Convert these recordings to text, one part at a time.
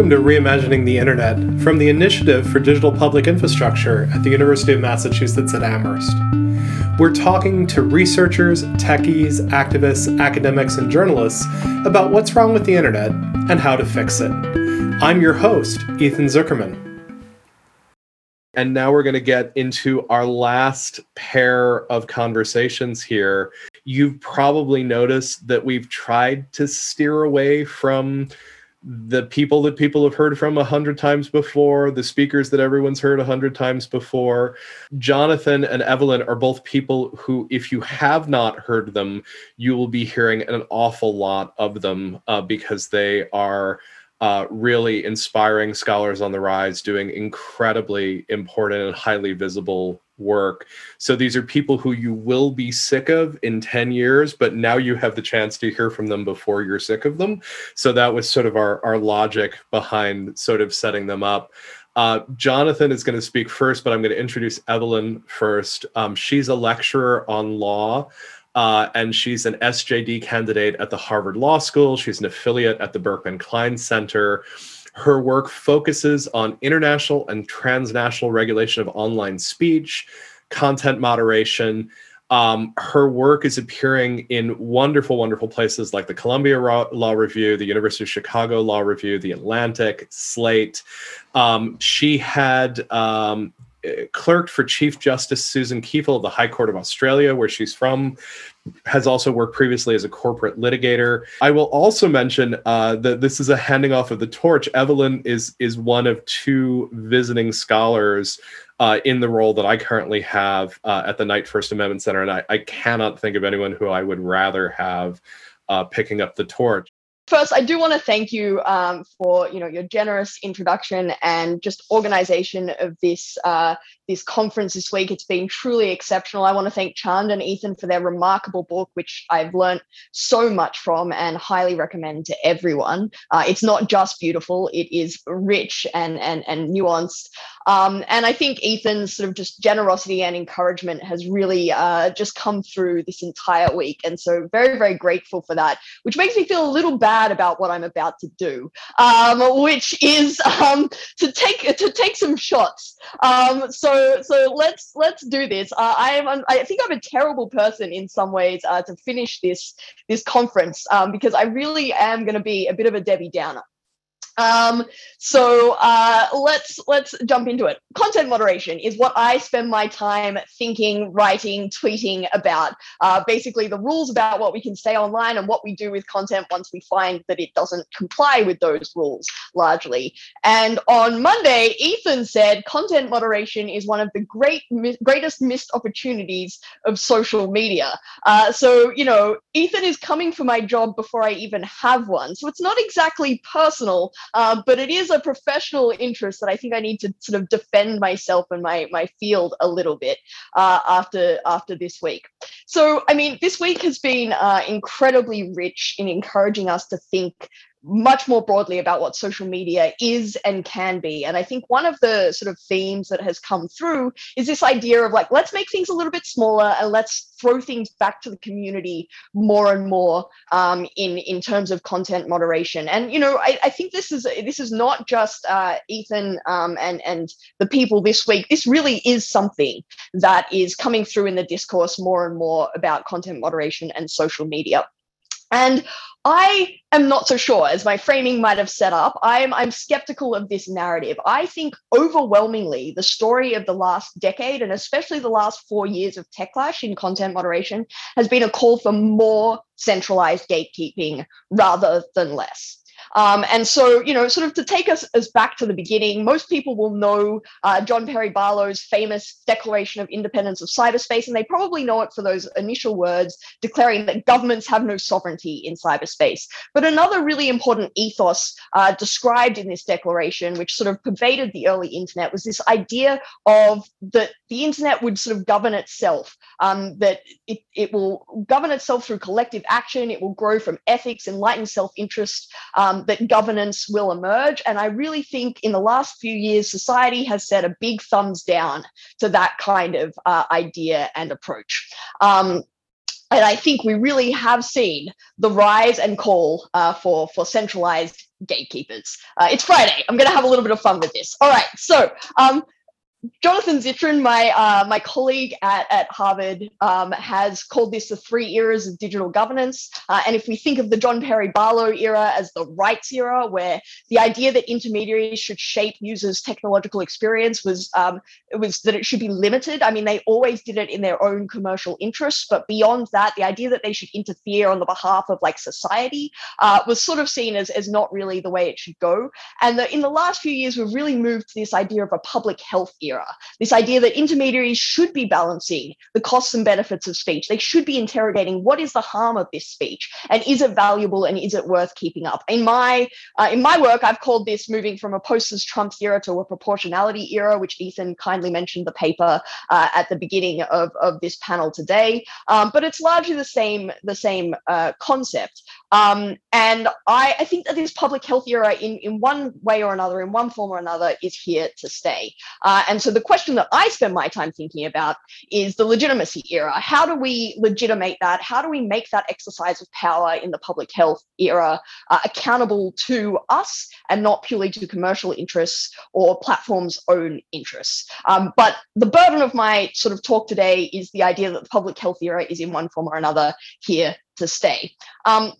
Welcome to Reimagining the Internet from the Initiative for Digital Public Infrastructure at the University of Massachusetts at Amherst. We're talking to researchers, techies, activists, academics, and journalists about what's wrong with the Internet and how to fix it. I'm your host, Ethan Zuckerman. And now we're going to get into our last pair of conversations here. You've probably noticed that we've tried to steer away from the people that people have heard from a hundred times before, the speakers that everyone's heard a hundred times before. Jonathan and Evelyn are both people who, if you have not heard them, you will be hearing an awful lot of them uh, because they are uh, really inspiring scholars on the rise, doing incredibly important and highly visible work. So these are people who you will be sick of in 10 years, but now you have the chance to hear from them before you're sick of them. So that was sort of our, our logic behind sort of setting them up. Uh, Jonathan is going to speak first, but I'm going to introduce Evelyn first. Um, she's a lecturer on law. Uh, and she's an SJD candidate at the Harvard Law School. She's an affiliate at the Berkman Klein Center. Her work focuses on international and transnational regulation of online speech, content moderation. Um, her work is appearing in wonderful, wonderful places like the Columbia Law Review, the University of Chicago Law Review, the Atlantic, Slate. Um, she had um, clerked for Chief Justice Susan Kiefel of the High Court of Australia, where she's from, has also worked previously as a corporate litigator. I will also mention uh, that this is a handing off of the torch. Evelyn is is one of two visiting scholars uh, in the role that I currently have uh, at the Knight First Amendment Center, and I, I, cannot think of anyone who I would rather have uh, picking up the torch first i do want to thank you um, for you know your generous introduction and just organization of this uh, this conference this week it's been truly exceptional i want to thank chand and ethan for their remarkable book which i've learned so much from and highly recommend to everyone uh, it's not just beautiful it is rich and and, and nuanced um, and I think Ethan's sort of just generosity and encouragement has really uh, just come through this entire week. And so very, very grateful for that, which makes me feel a little bad about what I'm about to do, um, which is um, to take to take some shots. Um, so let's let's do this. Uh, I am I think I'm a terrible person in some ways uh, to finish this this conference um, because I really am going to be a bit of a Debbie Downer. Um, so uh, let's let's jump into it. Content moderation is what I spend my time thinking, writing, tweeting about. Uh, basically, the rules about what we can say online and what we do with content once we find that it doesn't comply with those rules, largely. And on Monday, Ethan said content moderation is one of the great greatest missed opportunities of social media. Uh, so you know, Ethan is coming for my job before I even have one. So it's not exactly personal um, but it is a professional interest that I think I need to sort of defend myself and my my field a little bit uh, after after this week. So I mean, this week has been uh, incredibly rich in encouraging us to think much more broadly about what social media is and can be. And I think one of the sort of themes that has come through is this idea of like, let's make things a little bit smaller and let's throw things back to the community more and more um, in in terms of content moderation. And you know, I, I think this is this is not just uh, Ethan um, and and the people this week. This really is something that is coming through in the discourse more and more about content moderation and social media. And I am not so sure, as my framing might have set up. I'm, I'm skeptical of this narrative. I think overwhelmingly the story of the last decade, and especially the last four years of Techlash in content moderation, has been a call for more centralized gatekeeping rather than less. Um, and so, you know, sort of to take us as back to the beginning, most people will know uh, John Perry Barlow's famous Declaration of Independence of Cyberspace, and they probably know it for those initial words declaring that governments have no sovereignty in cyberspace. But another really important ethos uh, described in this declaration, which sort of pervaded the early internet, was this idea of that the internet would sort of govern itself, um, that it, it will govern itself through collective action, it will grow from ethics, enlightened self interest. Um, that governance will emerge. And I really think in the last few years, society has set a big thumbs down to that kind of uh, idea and approach. Um, and I think we really have seen the rise and call uh, for for centralized gatekeepers. Uh, it's Friday. I'm going to have a little bit of fun with this. All right. So um, Jonathan Zittrain, my uh, my colleague at, at Harvard, um, has called this the three eras of digital governance. Uh, and if we think of the John Perry Barlow era as the rights era, where the idea that intermediaries should shape users' technological experience was um, it was that it should be limited. I mean, they always did it in their own commercial interests, but beyond that, the idea that they should interfere on the behalf of like society uh, was sort of seen as, as not really the way it should go. And the, in the last few years, we've really moved to this idea of a public health era era. This idea that intermediaries should be balancing the costs and benefits of speech. They should be interrogating what is the harm of this speech and is it valuable and is it worth keeping up. In my uh, in my work, I've called this moving from a post-Trump era to a proportionality era, which Ethan kindly mentioned the paper uh, at the beginning of, of this panel today. Um, but it's largely the same the same uh, concept. Um, and I, I, think that this public health era, in, in one way or another, in one form or another, is here to stay. Uh, and so the question that I spend my time thinking about is the legitimacy era. How do we legitimate that? How do we make that exercise of power in the public health era uh, accountable to us and not purely to commercial interests or platforms' own interests? Um, but the burden of my sort of talk today is the idea that the public health era is in one form or another here to stay. Um,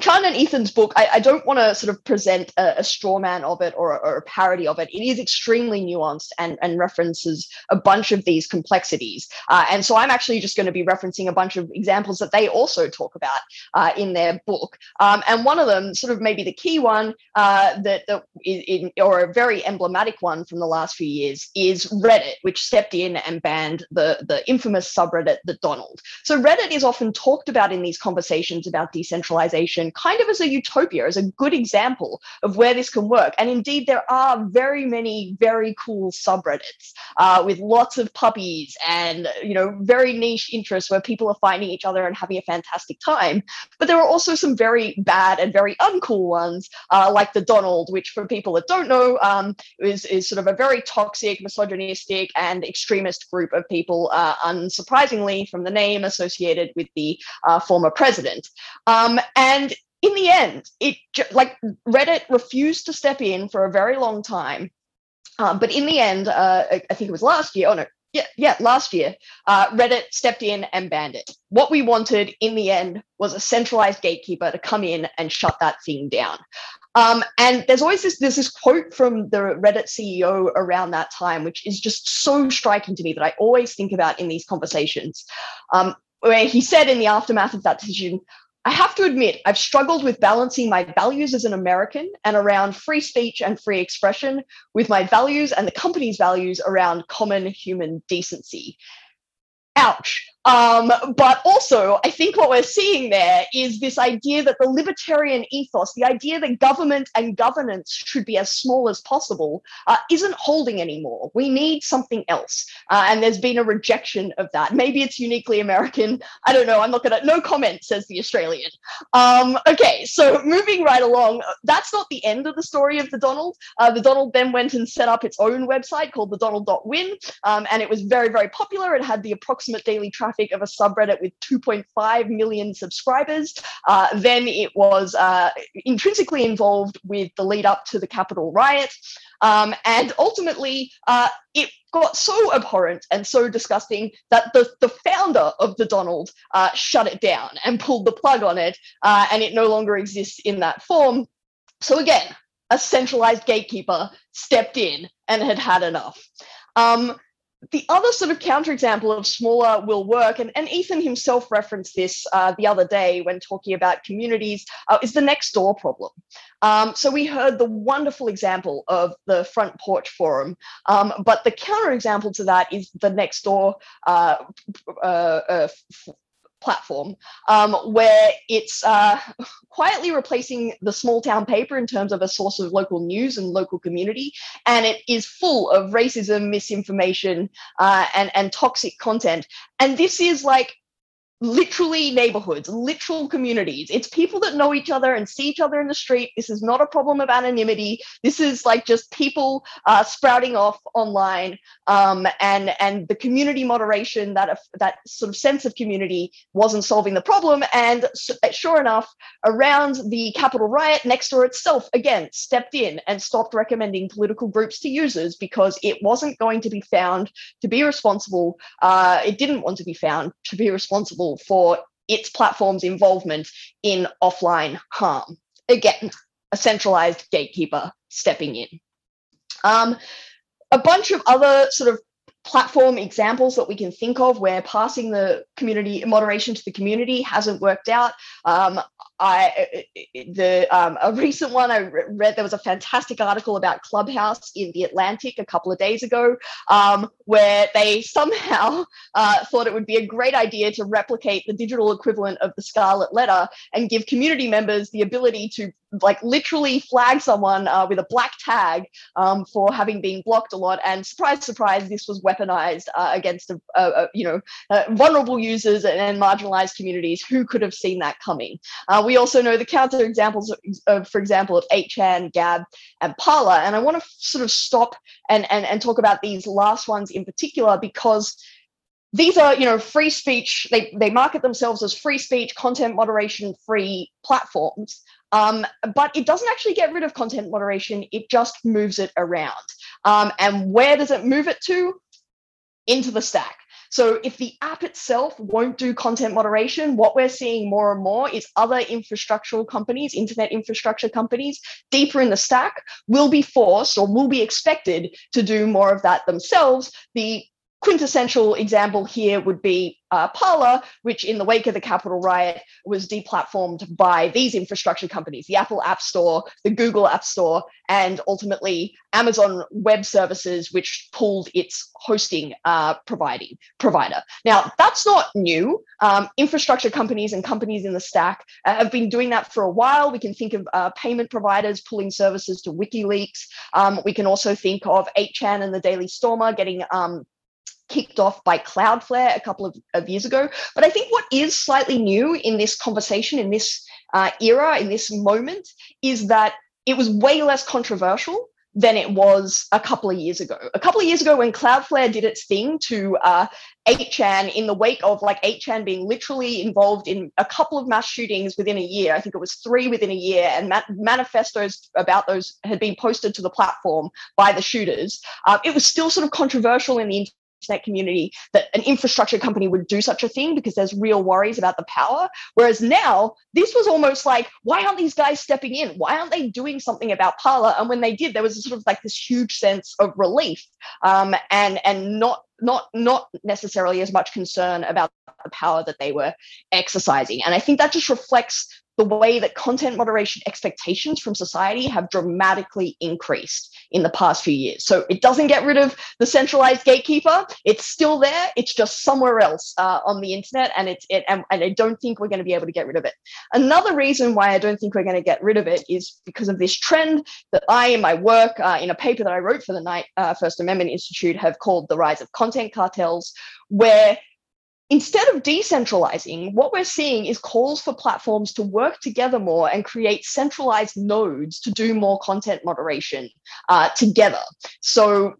Chand and Ethan's book, I, I don't want to sort of present a, a straw man of it or, or, a parody of it. It is extremely nuanced and, and references a bunch of these complexities. Uh, and so I'm actually just going to be referencing a bunch of examples that they also talk about uh, in their book. Um, and one of them, sort of maybe the key one uh, that, that is in, or a very emblematic one from the last few years is Reddit, which stepped in and banned the, the infamous subreddit, the Donald. So Reddit is often talked about in these conversations about decentralization kind of as a utopia, as a good example of where this can work. And indeed, there are very many very cool subreddits uh, with lots of puppies and you know very niche interests where people are finding each other and having a fantastic time. But there are also some very bad and very uncool ones, uh, like the Donald, which for people that don't know um, is is sort of a very toxic, misogynistic, and extremist group of people, uh, unsurprisingly from the name associated with the uh, former president. Um, and in the end, it like Reddit refused to step in for a very long time. Um, but in the end, uh, I think it was last year. Oh no, yeah, yeah, last year, uh, Reddit stepped in and banned it. What we wanted in the end was a centralized gatekeeper to come in and shut that thing down. Um, and there's always this there's this quote from the Reddit CEO around that time, which is just so striking to me that I always think about in these conversations. Um, where he said in the aftermath of that decision, I have to admit, I've struggled with balancing my values as an American and around free speech and free expression with my values and the company's values around common human decency. Ouch. Um, but also, I think what we're seeing there is this idea that the libertarian ethos, the idea that government and governance should be as small as possible, uh, isn't holding anymore. We need something else. Uh, and there's been a rejection of that. Maybe it's uniquely American. I don't know. I'm not going to, no comment, says the Australian. Um, okay, so moving right along, that's not the end of the story of the Donald. Uh, the Donald then went and set up its own website called the Donald.win, um, and it was very, very popular. It had the approximate daily traffic traffic of a subreddit with 2.5 million subscribers. Uh, then it was uh, intrinsically involved with the lead up to the Capitol riot. Um, and ultimately, uh, it got so abhorrent and so disgusting that the, the founder of the Donald uh, shut it down and pulled the plug on it, uh, and it no longer exists in that form. So, again, a centralized gatekeeper stepped in and had had enough. Um, the other sort of counterexample of smaller will work, and, and Ethan himself referenced this uh, the other day when talking about communities, uh, is the Nextdoor problem. Um, so we heard the wonderful example of the Front Porch Forum, um, but the counterexample to that is the Nextdoor uh, uh, uh platform um, where it's uh, quietly replacing the small town paper in terms of a source of local news and local community. And it is full of racism, misinformation, uh, and, and toxic content. And this is like literally neighborhoods, literal communities. It's people that know each other and see each other in the street. This is not a problem of anonymity. This is like just people uh, sprouting off online, um, and and the community moderation that that sort of sense of community wasn't solving the problem. And sure enough, around the Capitol riot, Nextdoor itself again stepped in and stopped recommending political groups to users because it wasn't going to be found to be responsible. Uh, it didn't want to be found to be responsible responsible for its platform's involvement in offline harm. Again, a centralized gatekeeper stepping in. Um, a bunch of other sort of platform examples that we can think of where passing the community moderation to the community hasn't worked out. Um, I the um, a recent one I read there was a fantastic article about Clubhouse in the Atlantic a couple of days ago, um, where they somehow uh, thought it would be a great idea to replicate the digital equivalent of the Scarlet Letter and give community members the ability to like literally flag someone uh, with a black tag um, for having been blocked a lot. And surprise, surprise, this was weaponized uh, against you know uh, vulnerable users and, and, marginalized communities who could have seen that coming. Uh, we also know the counter examples of, of, for example, of 8chan, Gab, and Parler. And I want to sort of stop and, and, and talk about these last ones in particular because these are you know free speech they, they market themselves as free speech content moderation free platforms um, but it doesn't actually get rid of content moderation, it just moves it around. Um, and where does it move it to? Into the stack. So if the app itself won't do content moderation, what we're seeing more and more is other infrastructural companies, internet infrastructure companies, deeper in the stack will be forced or will be expected to do more of that themselves. The quintessential example here would be uh, Parler, which in the wake of the Capitol riot was deplatformed by these infrastructure companies, the Apple App Store, the Google App Store, and ultimately Amazon Web Services, which pulled its hosting uh, providing provider. Now, that's not new. Um, infrastructure companies and companies in the stack uh, have been doing that for a while. We can think of uh, payment providers pulling services to WikiLeaks. Um, we can also think of 8chan and the Daily Stormer getting um, kicked off by Cloudflare a couple of, of, years ago. But I think what is slightly new in this conversation, in this uh, era, in this moment, is that it was way less controversial than it was a couple of years ago. A couple of years ago, when Cloudflare did its thing to uh, 8chan in the wake of like 8chan being literally involved in a couple of mass shootings within a year, I think it was three within a year, and ma- manifestos about those had been posted to the platform by the shooters. Uh, it was still sort of controversial in the internet community that an infrastructure company would do such a thing because there's real worries about the power. Whereas now, this was almost like, why aren't these guys stepping in? Why aren't they doing something about Parler? And when they did, there was sort of like this huge sense of relief um, and and not not not necessarily as much concern about the power that they were exercising. And I think that just reflects the way that content moderation expectations from society have dramatically increased in the past few years. So it doesn't get rid of the centralized gatekeeper. It's still there. It's just somewhere else uh, on the internet, and it's it. And, and, I don't think we're going to be able to get rid of it. Another reason why I don't think we're going to get rid of it is because of this trend that I, in my work, uh, in a paper that I wrote for the Knight uh, First Amendment Institute, have called the rise of content cartels, where Instead of decentralizing, what we're seeing is calls for platforms to work together more and create centralized nodes to do more content moderation uh, together. So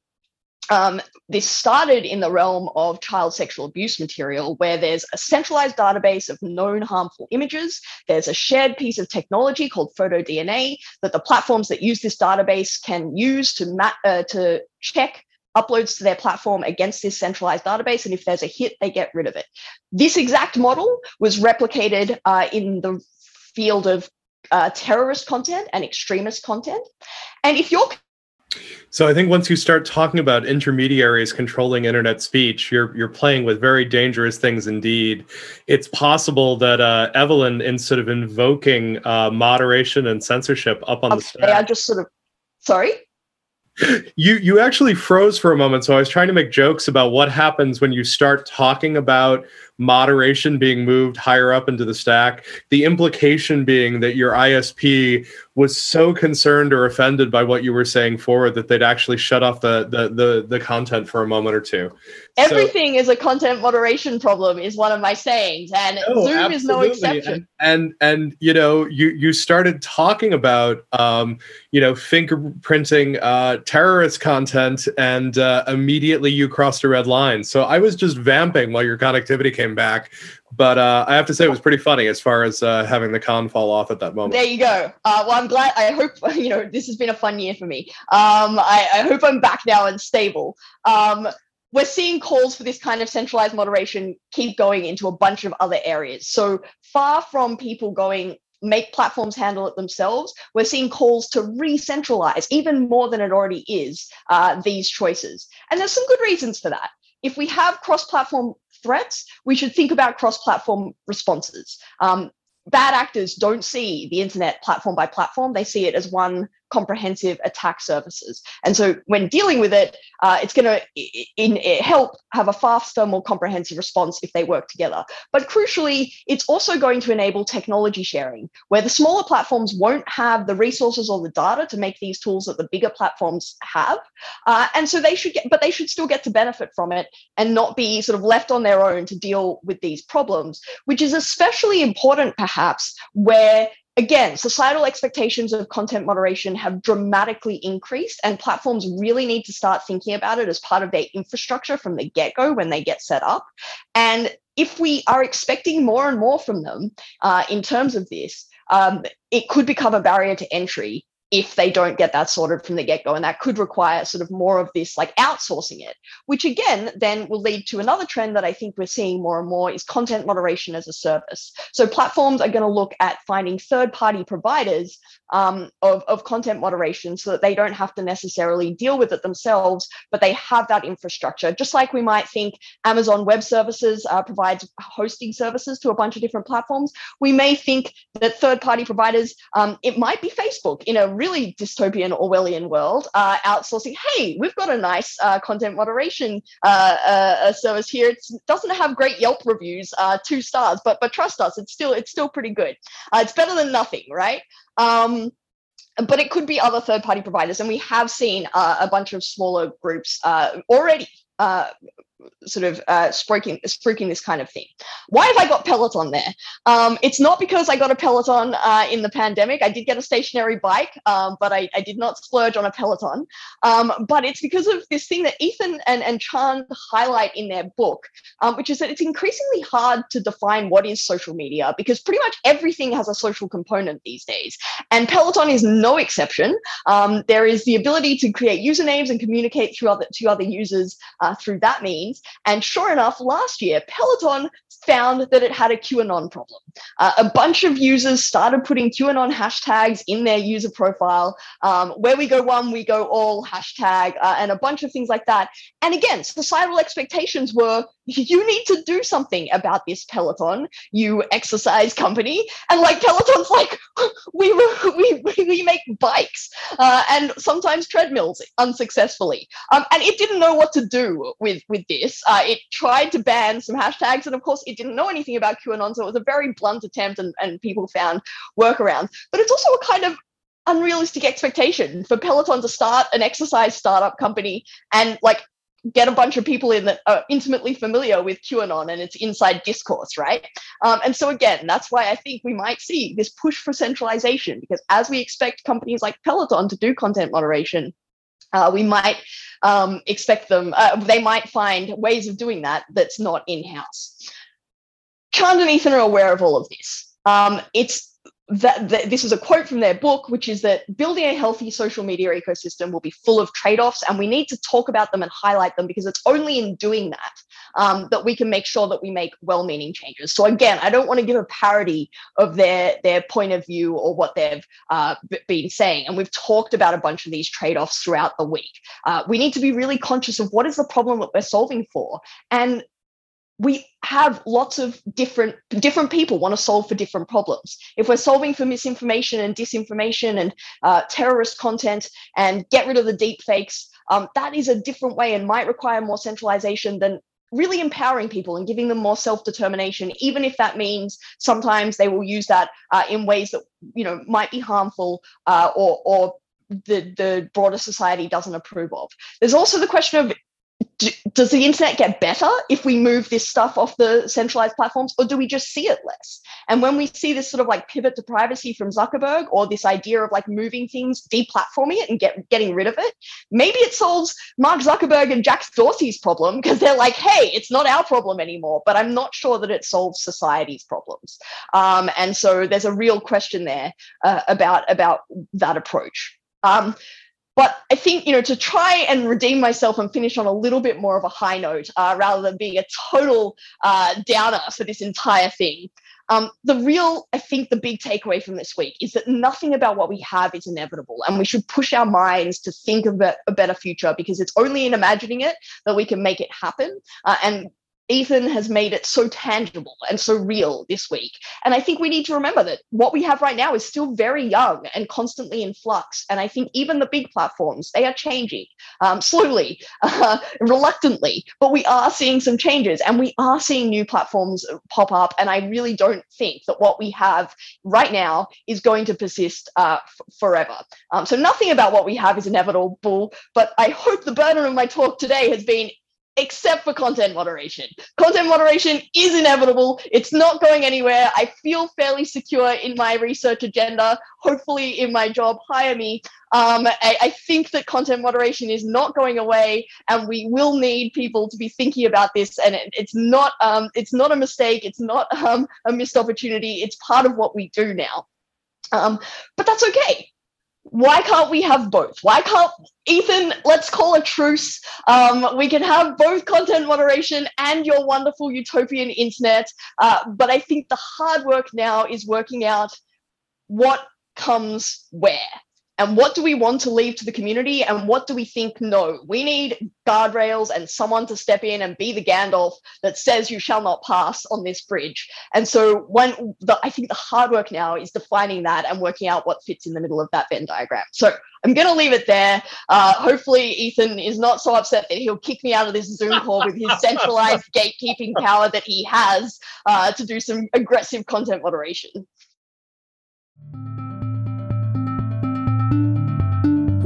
um, this started in the realm of child sexual abuse material, where there's a centralized database of known harmful images. There's a shared piece of technology called PhotoDNA that the platforms that use this database can use to, uh, to check uploads to their platform against this centralized database. And if there's a hit, they get rid of it. This exact model was replicated uh, in the field of uh, terrorist content and extremist content. And if you're so I think once you start talking about intermediaries controlling internet speech, you're you're playing with very dangerous things indeed. It's possible that uh, Evelyn, instead of invoking uh, moderation and censorship up on the stack, I just sort of sorry you you actually froze for a moment so i was trying to make jokes about what happens when you start talking about moderation being moved higher up into the stack the implication being that your isp was so concerned or offended by what you were saying forward that they'd actually shut off the the the, the content for a moment or two Everything so, is a content moderation problem, is one of my sayings, and no, Zoom absolutely. is no exception. And, and and you know, you you started talking about um, you know fingerprinting uh, terrorist content, and uh, immediately you crossed a red line. So I was just vamping while your connectivity came back but uh, I have to say it was pretty funny as far as uh, having the con fall off at that moment. There you go. Uh, well, I'm glad. I hope you know this has been a fun year for me. Um, I, I, hope I'm back now and stable. Um, we're seeing calls for this kind of centralized moderation keep going into a bunch of other areas. So far from people going make platforms handle it themselves, we're seeing calls to re-centralize even more than it already is uh, these choices. And there's some good reasons for that if we have cross-platform threats, we should think about cross-platform responses. Um, bad actors don't see the internet platform by platform; they see it as one comprehensive attack surfaces. And so when dealing with it, uh, it's going to help have a faster, more comprehensive response if they work together. But crucially, it's also going to enable technology sharing, where the smaller platforms won't have the resources or the data to make these tools that the bigger platforms have. Uh, and so they should get, but they should still get to benefit from it and not be sort of left on their own to deal with these problems, which is especially important perhaps where again, societal expectations of content moderation have dramatically increased, and platforms really need to start thinking about it as part of their infrastructure from the get go when they get set up. And if we are expecting more and more from them uh, in terms of this, um, it could become a barrier to entry if they don't get that sorted from the get-go and that could require sort of more of this like outsourcing it which again then will lead to another trend that i think we're seeing more and more is content moderation as a service. So platforms are going to look at finding third-party providers um, of, of content moderation so that they don't have to necessarily deal with it themselves but they have that infrastructure just like we might think amazon web services uh, provides hosting services to a bunch of different platforms we may think that third-party providers um, it might be facebook in a really dystopian Orwellian world, uh, outsourcing. Hey, we've got a nice uh, content moderation uh, uh service here. It doesn't have great Yelp reviews, uh, two stars, but but trust us, it's still it's still pretty good. It's better than nothing, right? Um, but it could be other third party providers. And we have seen uh, a bunch of smaller groups uh, already uh, sort of uh, spruiking, spruiking this kind of thing. Why have I got Peloton there? Um, it's not because I got a Peloton uh, in the pandemic. I did get a stationary bike, um, but I, I, did not splurge on a Peloton. Um, but it's because of this thing that Ethan and, and Chand highlight in their book, um, which is that it's increasingly hard to define what is social media because pretty much everything has a social component these days. And Peloton is no exception. Um, there is the ability to create usernames and communicate through other, to other users uh, through that means. And sure enough, last year, Peloton found that it had a QAnon problem. Uh, a bunch of users started putting QAnon hashtags in their user profile. Um, where we go one, we go all hashtag, uh, and a bunch of things like that. And again, societal expectations were you need to do something about this Peloton, you exercise company. And like Peloton's like, we, we, we make bikes uh, and sometimes treadmills unsuccessfully. Um, and it didn't know what to do with, with this. Uh, it tried to ban some hashtags. And of course, it didn't know anything about QAnon. So it was a very blunt attempt and, and people found workarounds. But it's also a kind of unrealistic expectation for Peloton to start an exercise startup company and like get a bunch of people in that are intimately familiar with QAnon and its inside discourse, right? Um, and so again, that's why I think we might see this push for centralization because as we expect companies like Peloton to do content moderation, uh, we might um, expect them, uh, they might find ways of doing that that's not in-house. Chand and Ethan are aware of all of this. Um, it's that, that, this is a quote from their book, which is that building a healthy social media ecosystem will be full of trade-offs, and we need to talk about them and highlight them because it's only in doing that um, that we can make sure that we make well-meaning changes. So again, I don't want to give a parody of their their point of view or what they've uh, been saying, and we've talked about a bunch of these trade-offs throughout the week. Uh, we need to be really conscious of what is the problem that we're solving for, and we have lots of different different people want to solve for different problems if we're solving for misinformation and disinformation and uh, terrorist content and get rid of the deep fakes um, that is a different way and might require more centralization than really empowering people and giving them more self-determination even if that means sometimes they will use that uh, in ways that you know might be harmful uh, or or the, the broader society doesn't approve of. There's also the question of does the internet get better if we move this stuff off the centralized platforms or do we just see it less? And when we see this sort of like pivot to privacy from zuckerberg or this idea of like moving things deplatforming it and get, getting rid of it maybe it solves mark zuckerberg and jack dorsey's problem because they're like hey it's not our problem anymore but i'm not sure that it solves society's problems. Um, and so there's a real question there uh, about about that approach. Um, but I think, you know, to try and redeem myself and finish on a little bit more of a high note uh, rather than being a total uh, downer for this entire thing. Um, the real, I think, the big takeaway from this week is that nothing about what we have is inevitable, and we should push our minds to think of a, better future because it's only in imagining it that we can make it happen. Uh, and Ethan has made it so tangible and so real this week. And I think we need to remember that what we have right now is still very young and constantly in flux. And I think even the big platforms, they are changing um, slowly, uh, reluctantly, but we are seeing some changes and we are seeing new platforms pop up. And I really don't think that what we have right now is going to persist uh, f- forever. Um, so nothing about what we have is inevitable, but I hope the burden of my talk today has been except for content moderation. Content moderation is inevitable. It's not going anywhere. I feel fairly secure in my research agenda. Hopefully, in my job, hire me. Um, I, I, think that content moderation is not going away, and we will need people to be thinking about this. And it, it's not um, it's not a mistake. It's not um, a missed opportunity. It's part of what we do now. Um, but that's okay why can't we have both? Why can't Ethan? Let's call a truce. Um, we can have both content moderation and your wonderful utopian internet. Uh, but I think the hard work now is working out what comes where and what do we want to leave to the community? And what do we think no? We need guardrails and someone to step in and be the gandalf that says you shall not pass on this bridge. And so when the, i think the hard work now is defining that and working out what fits in the middle of that venn diagram. So i'm going to leave it there. Uh, hopefully ethan is not so upset that he'll kick me out of this zoom call with his centralized gatekeeping power that he has uh, to do some aggressive content moderation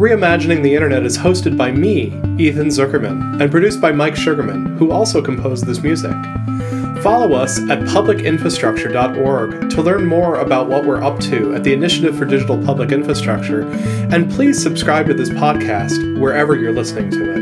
Reimagining the Internet is hosted by me, Ethan Zuckerman, and produced by Mike Sugarman, who also composed this music. Follow us at publicinfrastructure.org to learn more about what we're up to at the Initiative for Digital Public Infrastructure, and please subscribe to this podcast wherever you're listening to it.